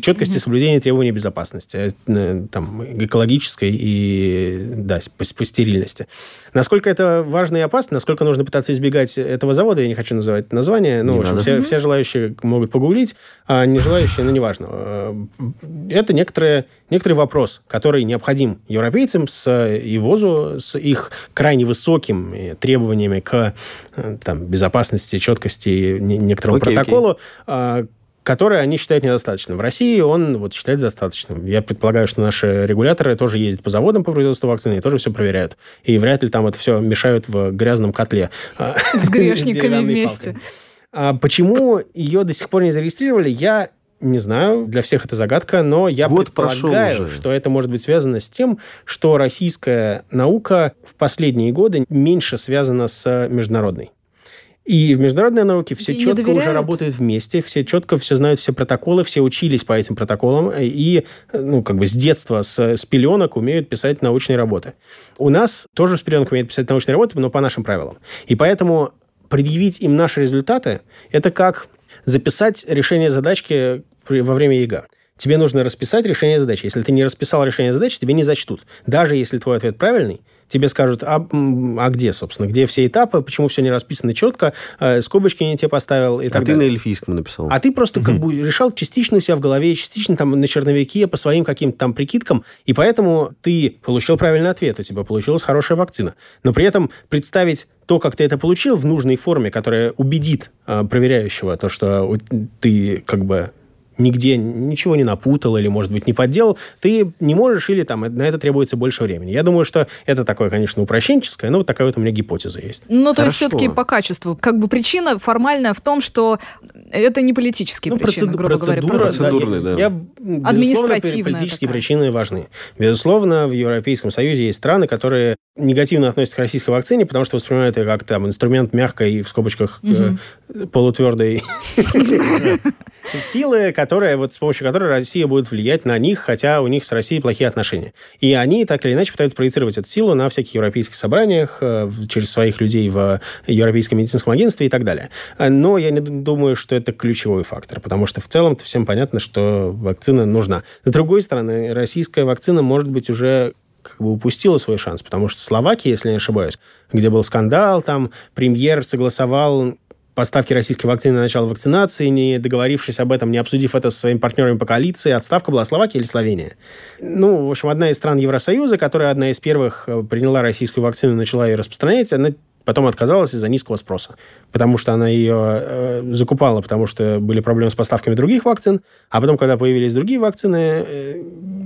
четкости mm-hmm. соблюдения требований безопасности, э, там, экологической и да, по, по стерильности. Насколько это важно и опасно, насколько нужно пытаться избегать этого завода, я не хочу называть название, ну, не в общем, все, mm-hmm. все желающие могут погуглить, а не желающие, ну, неважно. Э, это некоторые, некоторый вопрос, который необходим европейцам с и ВОЗу, с их крайне высокими требованиями к э, там, безопасности, четкости некоторому okay, протоколу, okay который они считают недостаточным. В России он вот считает достаточным. Я предполагаю, что наши регуляторы тоже ездят по заводам по производству вакцины и тоже все проверяют. И вряд ли там это все мешают в грязном котле. С грешниками вместе. А почему ее до сих пор не зарегистрировали, я не знаю, для всех это загадка, но я Год предполагаю, что это может быть связано с тем, что российская наука в последние годы меньше связана с международной. И в международной науке все и четко уже работают вместе, все четко все знают все протоколы, все учились по этим протоколам и, ну, как бы с детства, с, с пеленок умеют писать научные работы. У нас тоже с пеленок умеют писать научные работы, но по нашим правилам. И поэтому предъявить им наши результаты – это как записать решение задачки во время ЕГЭ тебе нужно расписать решение задачи. Если ты не расписал решение задачи, тебе не зачтут. Даже если твой ответ правильный, тебе скажут, а, а где, собственно, где все этапы, почему все не расписано четко, э, скобочки не те поставил и а так ты на эльфийском написал. А ты просто как бы решал частично у себя в голове, частично там на черновике по своим каким-то там прикидкам, и поэтому ты получил правильный ответ, у тебя получилась хорошая вакцина. Но при этом представить то, как ты это получил в нужной форме, которая убедит э, проверяющего, то, что ты как бы нигде ничего не напутал или, может быть, не подделал, ты не можешь или там на это требуется больше времени. Я думаю, что это такое, конечно, упрощенческое, но вот такая вот у меня гипотеза есть. Ну, то есть все-таки по качеству. Как бы причина формальная в том, что это не политические ну, причины, грубо процедура, говоря. Процедурные, да. Я, я, Административная политические такая. причины важны. Безусловно, в Европейском Союзе есть страны, которые негативно относятся к российской вакцине, потому что воспринимают ее как там инструмент мягкой, в скобочках, угу. э, полутвердой силы, которая, вот с помощью которой Россия будет влиять на них, хотя у них с Россией плохие отношения. И они так или иначе пытаются проецировать эту силу на всяких европейских собраниях, э, через своих людей в Европейском медицинском агентстве и так далее. Но я не думаю, что это ключевой фактор, потому что в целом-то всем понятно, что вакцина нужна. С другой стороны, российская вакцина может быть уже как бы упустила свой шанс, потому что Словакия, если не ошибаюсь, где был скандал, там премьер согласовал поставки российской вакцины на начало вакцинации, не договорившись об этом, не обсудив это со своими партнерами по коалиции. Отставка была Словакия или Словения? Ну, в общем, одна из стран Евросоюза, которая одна из первых э, приняла российскую вакцину и начала ее распространять, она потом отказалась из-за низкого спроса, потому что она ее э, закупала, потому что были проблемы с поставками других вакцин, а потом, когда появились другие вакцины, э,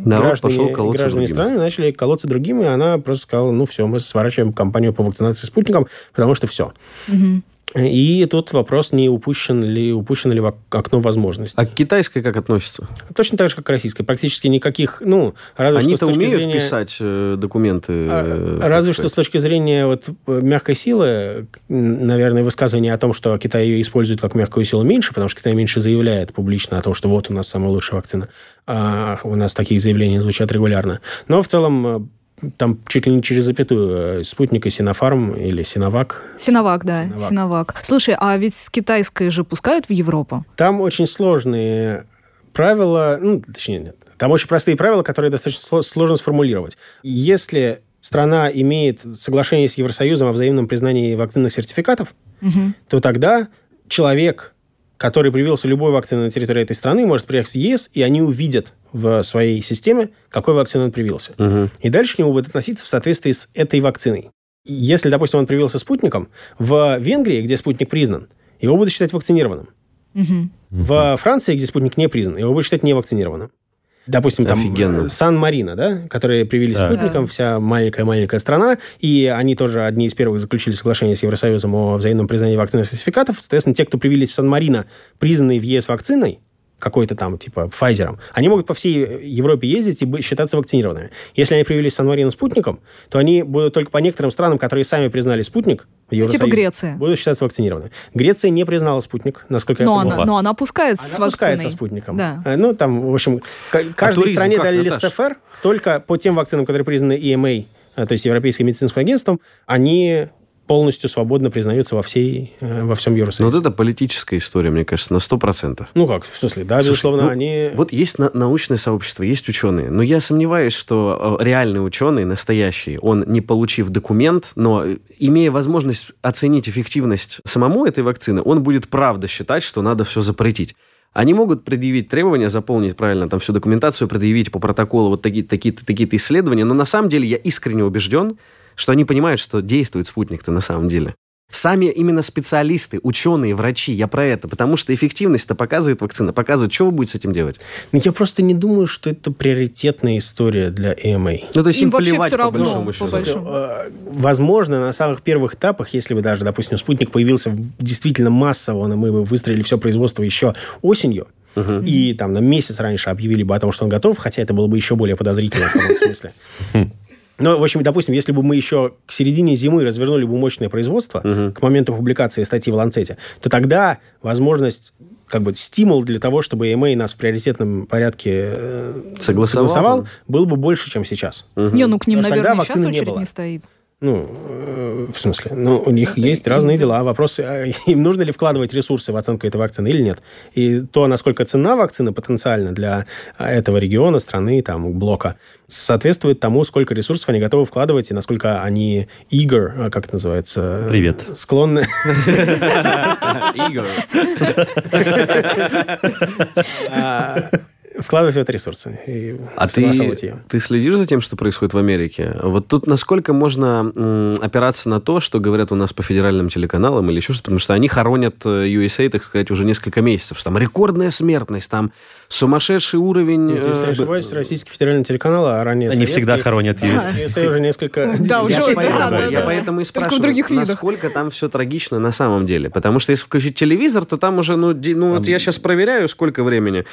Народ граждане, пошел граждане страны начали колоться другими, и она просто сказала, ну все, мы сворачиваем кампанию по вакцинации спутником, потому что все. Угу. И тут вопрос, не упущен ли, упущено ли окно возможностей. А к китайской как относится? Точно так же, как к российской. Практически никаких, ну, разве Они-то что умеют зрения... писать э, документы? А, э, разве что с точки зрения вот, мягкой силы, наверное, высказывание о том, что Китай ее использует как мягкую силу меньше, потому что Китай меньше заявляет публично о том, что вот у нас самая лучшая вакцина. А у нас такие заявления звучат регулярно. Но в целом э, там чуть ли не через запятую э, спутник и Синофарм или Синовак. Синовак, да, Синовак. Синовак. Слушай, а ведь с китайской же пускают в Европу? Там очень сложные правила, ну, точнее, нет. Там очень простые правила, которые достаточно сложно сформулировать. Если страна имеет соглашение с Евросоюзом о взаимном признании вакцинных сертификатов, угу. то тогда человек, который привился любой вакциной на территории этой страны, может приехать в ЕС, и они увидят в своей системе, какой вакциной он привился. Угу. И дальше к нему будут относиться в соответствии с этой вакциной. Если, допустим, он привился спутником, в Венгрии, где спутник признан, его будут считать вакцинированным. Угу. В Франции, где спутник не признан, его будут считать невакцинированным. Допустим, там Офигенно. Сан-Марино, да, которые привились да. спутником, вся маленькая-маленькая страна, и они тоже одни из первых заключили соглашение с Евросоюзом о взаимном признании вакцинных сертификатов. Соответственно, те, кто привились в Сан-Марино, признанные в ЕС вакциной, какой-то там, типа, Pfizer, они могут по всей Европе ездить и считаться вакцинированными. Если они привились Сан-Марино спутником, то они будут только по некоторым странам, которые сами признали спутник, типа Греция. Будут считаться вакцинированными. Греция не признала спутник, насколько но я понимаю. Она, но она пускается она с вакциной. пускается спутником. Да. Э, ну, там, в общем, каждой а стране дали ЛСФР только по тем вакцинам, которые признаны EMA, э, то есть Европейским медицинским агентством, они полностью свободно признаются во, всей, э, во всем Евросоюзе. Но вот это политическая история, мне кажется, на 100%. Ну как, в смысле, да, Слушай, безусловно, ну, они... Вот есть на- научное сообщество, есть ученые, но я сомневаюсь, что э, реальный ученый, настоящий, он, не получив документ, но имея возможность оценить эффективность самому этой вакцины, он будет правда считать, что надо все запретить. Они могут предъявить требования, заполнить правильно там всю документацию, предъявить по протоколу вот такие-то такие такие исследования, но на самом деле я искренне убежден, что они понимают, что действует спутник-то на самом деле. Сами именно специалисты, ученые, врачи, я про это, потому что эффективность-то показывает вакцина, показывает, что вы будете с этим делать. Ну, я просто не думаю, что это приоритетная история для EMA. Ну, то есть им, им плевать по равно, большому счету. По большому. Возможно, на самых первых этапах, если бы даже, допустим, спутник появился действительно массово, мы бы выстроили все производство еще осенью, Угу. И там на месяц раньше объявили бы о том, что он готов, хотя это было бы еще более подозрительно в этом смысле. Ну, в общем, допустим, если бы мы еще к середине зимы развернули бы мощное производство угу. к моменту публикации статьи в Ланцете, то тогда возможность как бы стимул для того, чтобы EMA нас в приоритетном порядке э, согласовал, согласовал был бы больше, чем сейчас. Угу. Не, ну к ним, Потому наверное, сейчас очередь не, не стоит. Ну, э, в смысле? Ну, у них есть разные дела. Вопрос, а им нужно ли вкладывать ресурсы в оценку этой вакцины или нет. И то, насколько цена вакцины потенциально для а, этого региона, страны, там, блока, соответствует тому, сколько ресурсов они готовы вкладывать и насколько они eager, а, как это называется? Привет. Склонны... Игорь вкладывать в это ресурсы. И а ты, ты следишь за тем, что происходит в Америке? Вот тут насколько можно м, опираться на то, что говорят у нас по федеральным телеканалам или еще что-то, потому что они хоронят э, USA, так сказать, уже несколько месяцев, что там рекордная смертность, там сумасшедший уровень... Нет, если э, ошибаюсь, российский федеральный телеканал, а ранее Они всегда хоронят. USA уже несколько... Да, уже Я поэтому и спрашиваю, насколько там все трагично на самом деле. Потому что если включить телевизор, то там уже, ну, ну вот я сейчас проверяю, сколько времени.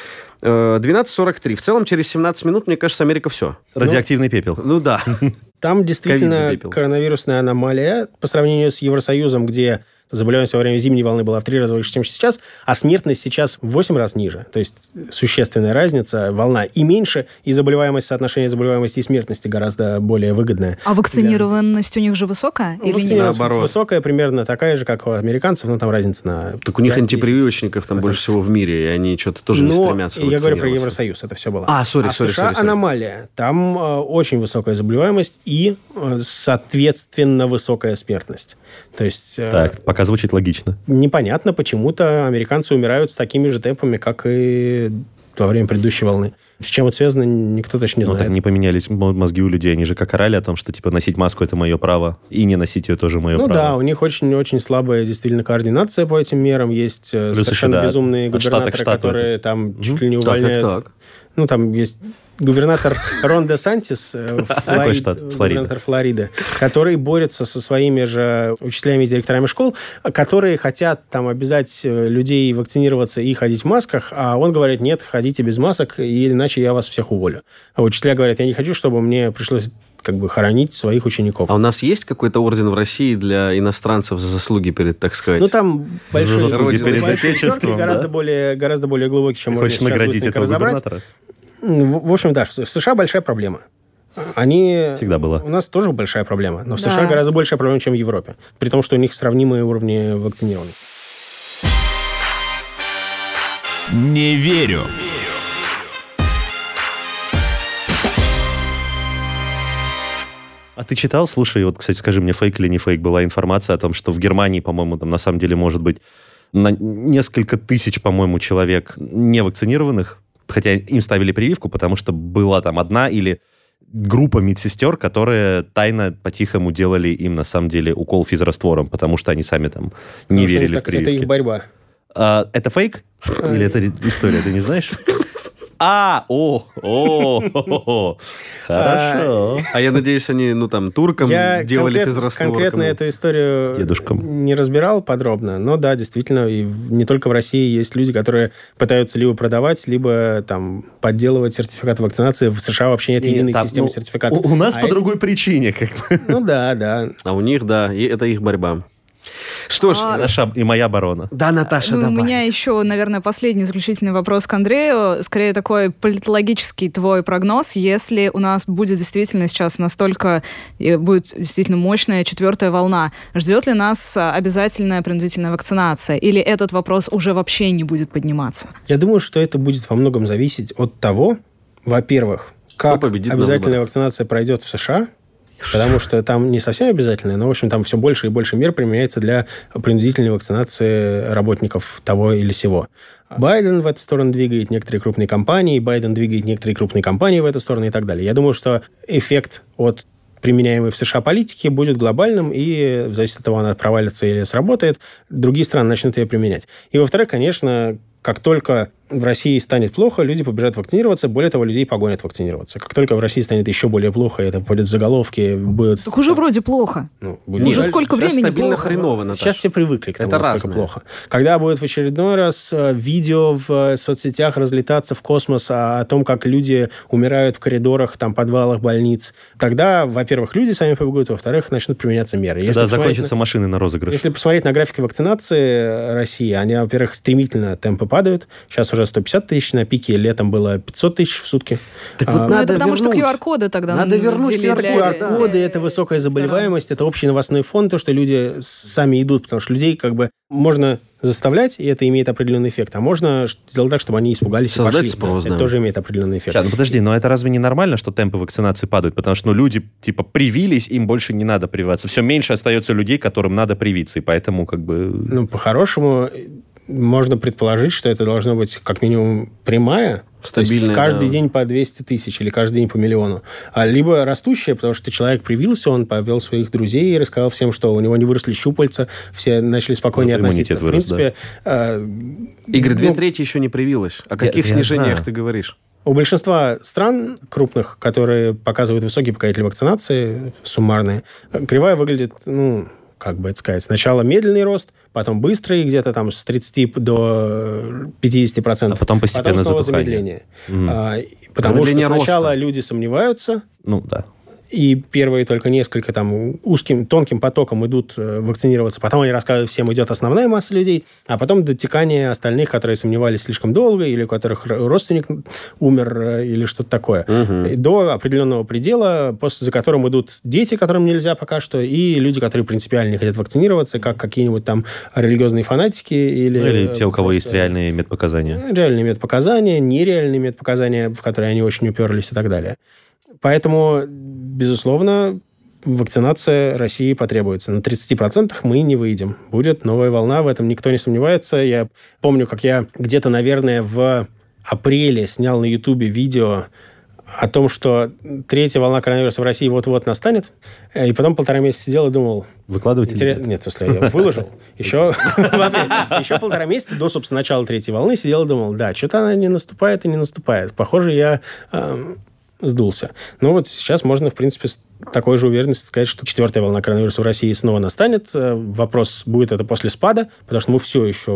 12.43. Э, в целом, через 17 минут, мне кажется, Америка все. Радиоактивный пепел. Ну да. Там действительно коронавирусная аномалия по сравнению с Евросоюзом, где заболеваемость во время зимней волны была в три раза выше, чем сейчас, а смертность сейчас в 8 раз ниже. То есть существенная разница, волна и меньше, и заболеваемость, соотношение заболеваемости и смертности гораздо более выгодное. А вакцинированность для... у них же высокая? Или вакцинированность наоборот? высокая, примерно такая же, как у американцев, но там разница на... Так у них антипрививочников там больше всего в мире, и они что-то тоже но не стремятся я говорю про Евросоюз, это все было. А, сори, а сори, США аномалия. Там э, очень высокая заболеваемость и, э, соответственно, высокая смертность. То есть... Э, так, пока звучит логично. Непонятно, почему-то американцы умирают с такими же темпами, как и во время предыдущей волны. С чем это связано, никто точно не знает. Ну, так не поменялись мозги у людей. Они же как орали о том, что, типа, носить маску – это мое право, и не носить ее тоже мое ну, право. Ну да, у них очень-очень слабая действительно координация по этим мерам. Есть э, Плюс совершенно еще, да, безумные губернаторы, которые это. там чуть ли не увольняют. Так, так, так. Ну, там есть губернатор Рон де Сантис, э, Флорид, штат? губернатор Флориды, который борется со своими же учителями и директорами школ, которые хотят там обязать э, людей вакцинироваться и ходить в масках, а он говорит, нет, ходите без масок, или иначе я вас всех уволю. А учителя говорят, я не хочу, чтобы мне пришлось как бы хоронить своих учеников. А у нас есть какой-то орден в России для иностранцев за заслуги перед, так сказать? Ну, там большие за заслуги перед Отечеством, гораздо, более, гораздо более глубокий, чем можно сейчас наградить этого разобрать. губернатора? В общем, да, в США большая проблема. Они... Всегда было. У нас тоже большая проблема. Но в США гораздо большая проблема, чем в Европе. При том, что у них сравнимые уровни вакцинированности. Не верю. А ты читал, слушай, вот, кстати, скажи мне, фейк или не фейк, была информация о том, что в Германии, по-моему, там на самом деле может быть на несколько тысяч, по-моему, человек невакцинированных, хотя им ставили прививку, потому что была там одна или группа медсестер, которые тайно по-тихому делали им на самом деле укол физраствором, потому что они сами там не потому верили в прививки. Это их борьба. А, это фейк? Или это история, ты не знаешь? А, о, о, хорошо. А я надеюсь, они, ну, там, туркам делали физраствор. конкретно эту историю Дедушкам. не разбирал подробно, но да, действительно, и не только в России есть люди, которые пытаются либо продавать, либо там подделывать сертификаты вакцинации. В США вообще нет единой системы ну, сертификатов. У нас по другой причине. Как Ну да, да. А у них, да, и это их борьба. Что ж, а... наша и моя оборона. Да, Наташа, ну, давай. У меня еще, наверное, последний заключительный вопрос к Андрею. Скорее такой политологический твой прогноз. Если у нас будет действительно сейчас настолько, будет действительно мощная четвертая волна, ждет ли нас обязательная принудительная вакцинация? Или этот вопрос уже вообще не будет подниматься? Я думаю, что это будет во многом зависеть от того, во-первых, как обязательная вакцинация пройдет в США, Потому что там не совсем обязательно, но, в общем, там все больше и больше мер применяется для принудительной вакцинации работников того или сего. Байден в эту сторону двигает некоторые крупные компании, Байден двигает некоторые крупные компании в эту сторону и так далее. Я думаю, что эффект от применяемой в США политики будет глобальным, и в зависимости от того, она провалится или сработает, другие страны начнут ее применять. И, во-вторых, конечно, как только в России станет плохо, люди побежат вакцинироваться, более того, людей погонят вакцинироваться. Как только в России станет еще более плохо, это будет заголовки, будет... Так уже вроде плохо. Ну, будет... Уже сколько времени стабильно плохо. хреново, Наташа. Сейчас все привыкли к тому, это насколько разное. плохо. Когда будет в очередной раз э, видео в э, соцсетях разлетаться в космос о том, как люди умирают в коридорах, там, подвалах больниц, тогда, во-первых, люди сами побегут, во-вторых, начнут применяться меры. Когда закончатся на... машины на розыгрыш. Если посмотреть на графики вакцинации России, они, во-первых, стремительно темпы падают. Сейчас уже 150 тысяч на пике, летом было 500 тысяч в сутки. Так а, вот надо это потому вернуть. что QR-коды тогда Надо вернуть QR-коды. QR-коды, это высокая заболеваемость, это общий новостной фон, то, что люди сами идут, потому что людей как бы можно заставлять, и это имеет определенный эффект. А можно сделать так, чтобы они испугались Создать и пошли. спрос, это да. тоже имеет определенный эффект. Сейчас, ну подожди, но это разве не нормально, что темпы вакцинации падают? Потому что ну, люди, типа, привились, им больше не надо прививаться. Все меньше остается людей, которым надо привиться, и поэтому как бы... Ну, по-хорошему, можно предположить, что это должно быть как минимум прямая, Стабильная, каждый да. день по 200 тысяч или каждый день по миллиону. А либо растущая, потому что человек привился, он повел своих друзей и рассказал всем, что у него не выросли щупальца, все начали спокойнее Зато относиться. В вырос, принципе... Да. Э, Игорь, две ну, трети еще не привилась. О каких я, снижениях я ты говоришь? У большинства стран крупных, которые показывают высокие показатели вакцинации, суммарные, кривая выглядит, ну, как бы это сказать, сначала медленный рост, потом быстрый, где-то там с 30 до 50 процентов. А потом постепенно потом снова замедление. Угу. А, потому замедление что сначала роста. люди сомневаются. Ну, да и первые только несколько там узким, тонким потоком идут э, вакцинироваться. Потом они рассказывают, всем идет основная масса людей, а потом дотекание остальных, которые сомневались слишком долго, или у которых родственник умер, э, или что-то такое. Угу. До определенного предела, после, за которым идут дети, которым нельзя пока что, и люди, которые принципиально не хотят вакцинироваться, как какие-нибудь там религиозные фанатики. Или, ну, или те, у кого есть реальные медпоказания. Реальные медпоказания, нереальные медпоказания, в которые они очень уперлись и так далее. Поэтому, безусловно, вакцинация России потребуется. На 30% мы не выйдем. Будет новая волна, в этом никто не сомневается. Я помню, как я где-то, наверное, в апреле снял на Ютубе видео о том, что третья волна коронавируса в России вот-вот настанет, э, и потом полтора месяца сидел и думал... Выкладывать? Интерес... Нет, в смысле, я выложил. Еще, полтора месяца до, собственно, начала третьей волны сидел и думал, да, что-то она не наступает и не наступает. Похоже, я э, сдулся. Но вот сейчас можно, в принципе, такой же уверенности сказать, что четвертая волна коронавируса в России снова настанет. Э, вопрос, будет это после спада, потому что мы все еще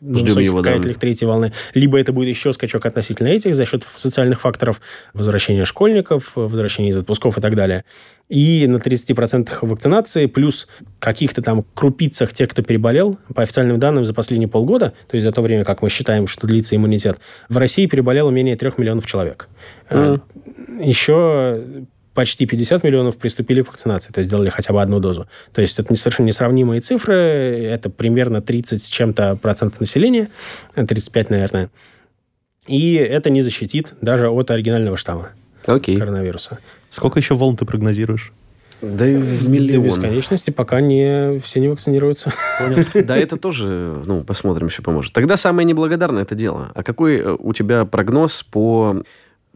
на Ждем его, да. третьей волны. Либо это будет еще скачок относительно этих за счет социальных факторов, возвращения школьников, возвращения из отпусков и так далее. И на 30% вакцинации, плюс каких-то там крупицах тех, кто переболел, по официальным данным, за последние полгода, то есть за то время, как мы считаем, что длится иммунитет, в России переболело менее 3 миллионов человек. Mm. Еще почти 50 миллионов приступили к вакцинации, то есть сделали хотя бы одну дозу. То есть это совершенно несравнимые цифры, это примерно 30 с чем-то процентов населения, 35, наверное. И это не защитит даже от оригинального штамма okay. коронавируса. Сколько еще волн ты прогнозируешь? Да и в миллион. До бесконечности, пока не, все не вакцинируются. Понял. Да, это тоже, ну, посмотрим, еще поможет. Тогда самое неблагодарное это дело. А какой э, у тебя прогноз по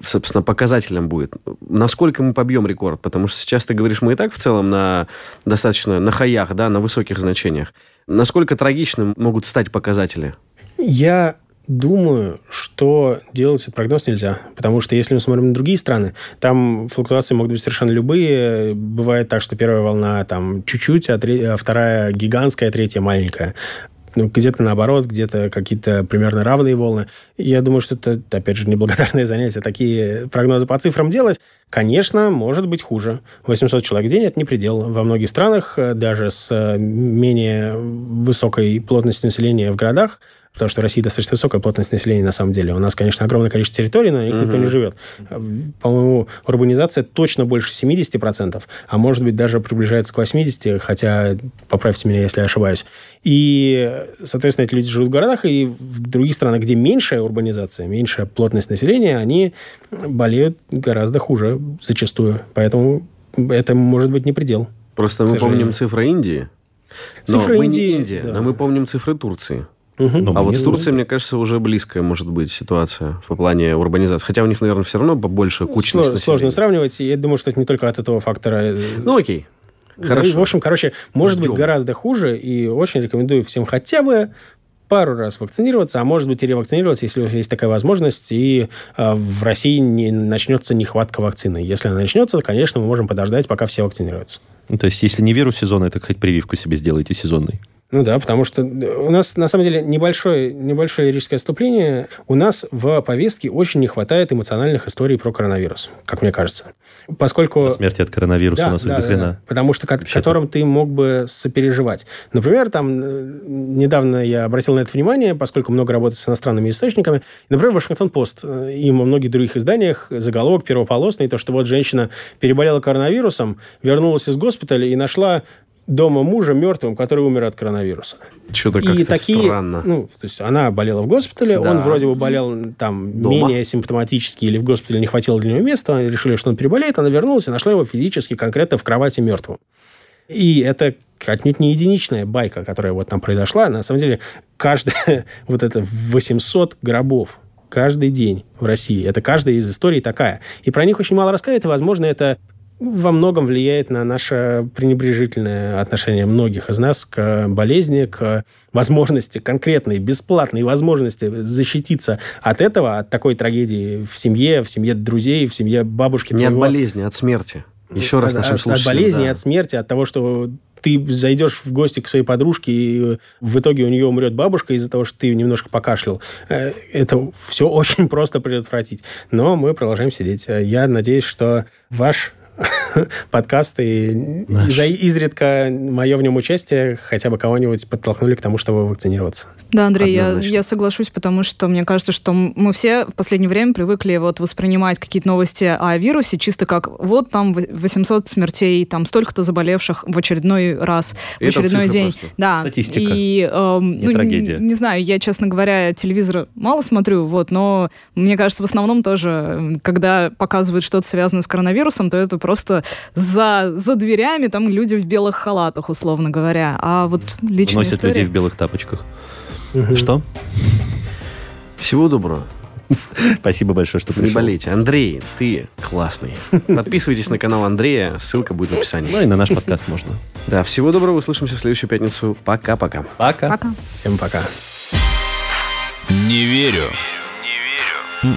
собственно, показателем будет. Насколько мы побьем рекорд? Потому что сейчас ты говоришь, мы и так в целом на достаточно на хаях, да, на высоких значениях. Насколько трагичным могут стать показатели? Я думаю, что делать этот прогноз нельзя. Потому что если мы смотрим на другие страны, там флуктуации могут быть совершенно любые. Бывает так, что первая волна там чуть-чуть, а, треть, а вторая гигантская, а третья маленькая ну, где-то наоборот, где-то какие-то примерно равные волны. Я думаю, что это, опять же, неблагодарное занятие, такие прогнозы по цифрам делать. Конечно, может быть хуже. 800 человек в день – это не предел. Во многих странах, э, даже с э, менее высокой плотностью населения в городах, потому что в России достаточно высокая плотность населения на самом деле. У нас, конечно, огромное количество территорий, но на них угу. никто не живет. По-моему, урбанизация точно больше 70%, а может быть даже приближается к 80%, хотя поправьте меня, если я ошибаюсь. И, соответственно, эти люди живут в городах, и в других странах, где меньшая урбанизация, меньшая плотность населения, они болеют гораздо хуже зачастую. Поэтому это может быть не предел. Просто мы помним цифры Индии. Цифры но Индии, мы не Индия, да. но мы помним цифры Турции. Угу. А вот с Турцией, мне кажется, уже близкая может быть ситуация в плане урбанизации. Хотя у них, наверное, все равно побольше кучность Слож, Сложно сравнивать. Я думаю, что это не только от этого фактора. Ну, окей. Хорошо. В общем, короче, может Ждем. быть гораздо хуже, и очень рекомендую всем хотя бы пару раз вакцинироваться, а может быть и ревакцинироваться, если у вас есть такая возможность, и э, в России не начнется нехватка вакцины. Если она начнется, конечно, мы можем подождать, пока все вакцинируются. Ну, то есть, если не вирус сезонный, так хоть прививку себе сделайте сезонной. Ну да, потому что у нас, на самом деле, небольшое, небольшое лирическое отступление. У нас в повестке очень не хватает эмоциональных историй про коронавирус, как мне кажется. Поскольку... О смерти от коронавируса да, у нас да, да, да, потому что к которым ты мог бы сопереживать. Например, там э, недавно я обратил на это внимание, поскольку много работаю с иностранными источниками. Например, Вашингтон-Пост э, и во многих других изданиях заголовок первополосный, то, что вот женщина переболела коронавирусом, вернулась из госпиталя и нашла дома мужа мертвым, который умер от коронавируса. Что-то как-то такие, странно. Ну, то есть она болела в госпитале, да. он вроде бы болел там дома? менее симптоматически или в госпитале не хватило для него места, они решили, что он переболеет, она вернулась и нашла его физически конкретно в кровати мертвым. И это отнюдь не единичная байка, которая вот там произошла. На самом деле, каждая вот это 800 гробов каждый день в России. Это каждая из историй такая. И про них очень мало рассказывают, и, возможно, это во многом влияет на наше пренебрежительное отношение многих из нас к болезни, к возможности, конкретной, бесплатной возможности защититься от этого, от такой трагедии в семье, в семье друзей, в семье бабушки. Не твоего. от болезни, от смерти. Еще раз нашим от, От болезни, да. от смерти, от того, что ты зайдешь в гости к своей подружке, и в итоге у нее умрет бабушка из-за того, что ты немножко покашлял. Э, это все очень просто предотвратить. Но мы продолжаем сидеть. Я надеюсь, что ваш подкасты, и изредка мое в нем участие хотя бы кого-нибудь подтолкнули к тому, чтобы вакцинироваться. Да, Андрей, я, я соглашусь, потому что мне кажется, что мы все в последнее время привыкли вот воспринимать какие-то новости о вирусе чисто как вот там 800 смертей, там столько-то заболевших в очередной раз, в Это очередной день. Просто. Да. Статистика. И, э, не ну, трагедия. Не, не знаю, я, честно говоря, телевизор мало смотрю, вот, но мне кажется, в основном тоже, когда показывают что-то связанное с коронавирусом, то это просто за, за дверями там люди в белых халатах, условно говоря. А вот личная Носят история... людей в белых тапочках. Что? Всего доброго. Спасибо большое, что пришел. Не болейте. Андрей, ты классный. Подписывайтесь на канал Андрея, ссылка будет в описании. Ну и на наш подкаст можно. Да, всего доброго, услышимся в следующую пятницу. Пока-пока. Пока. Пока. Всем пока. Не верю. Не верю.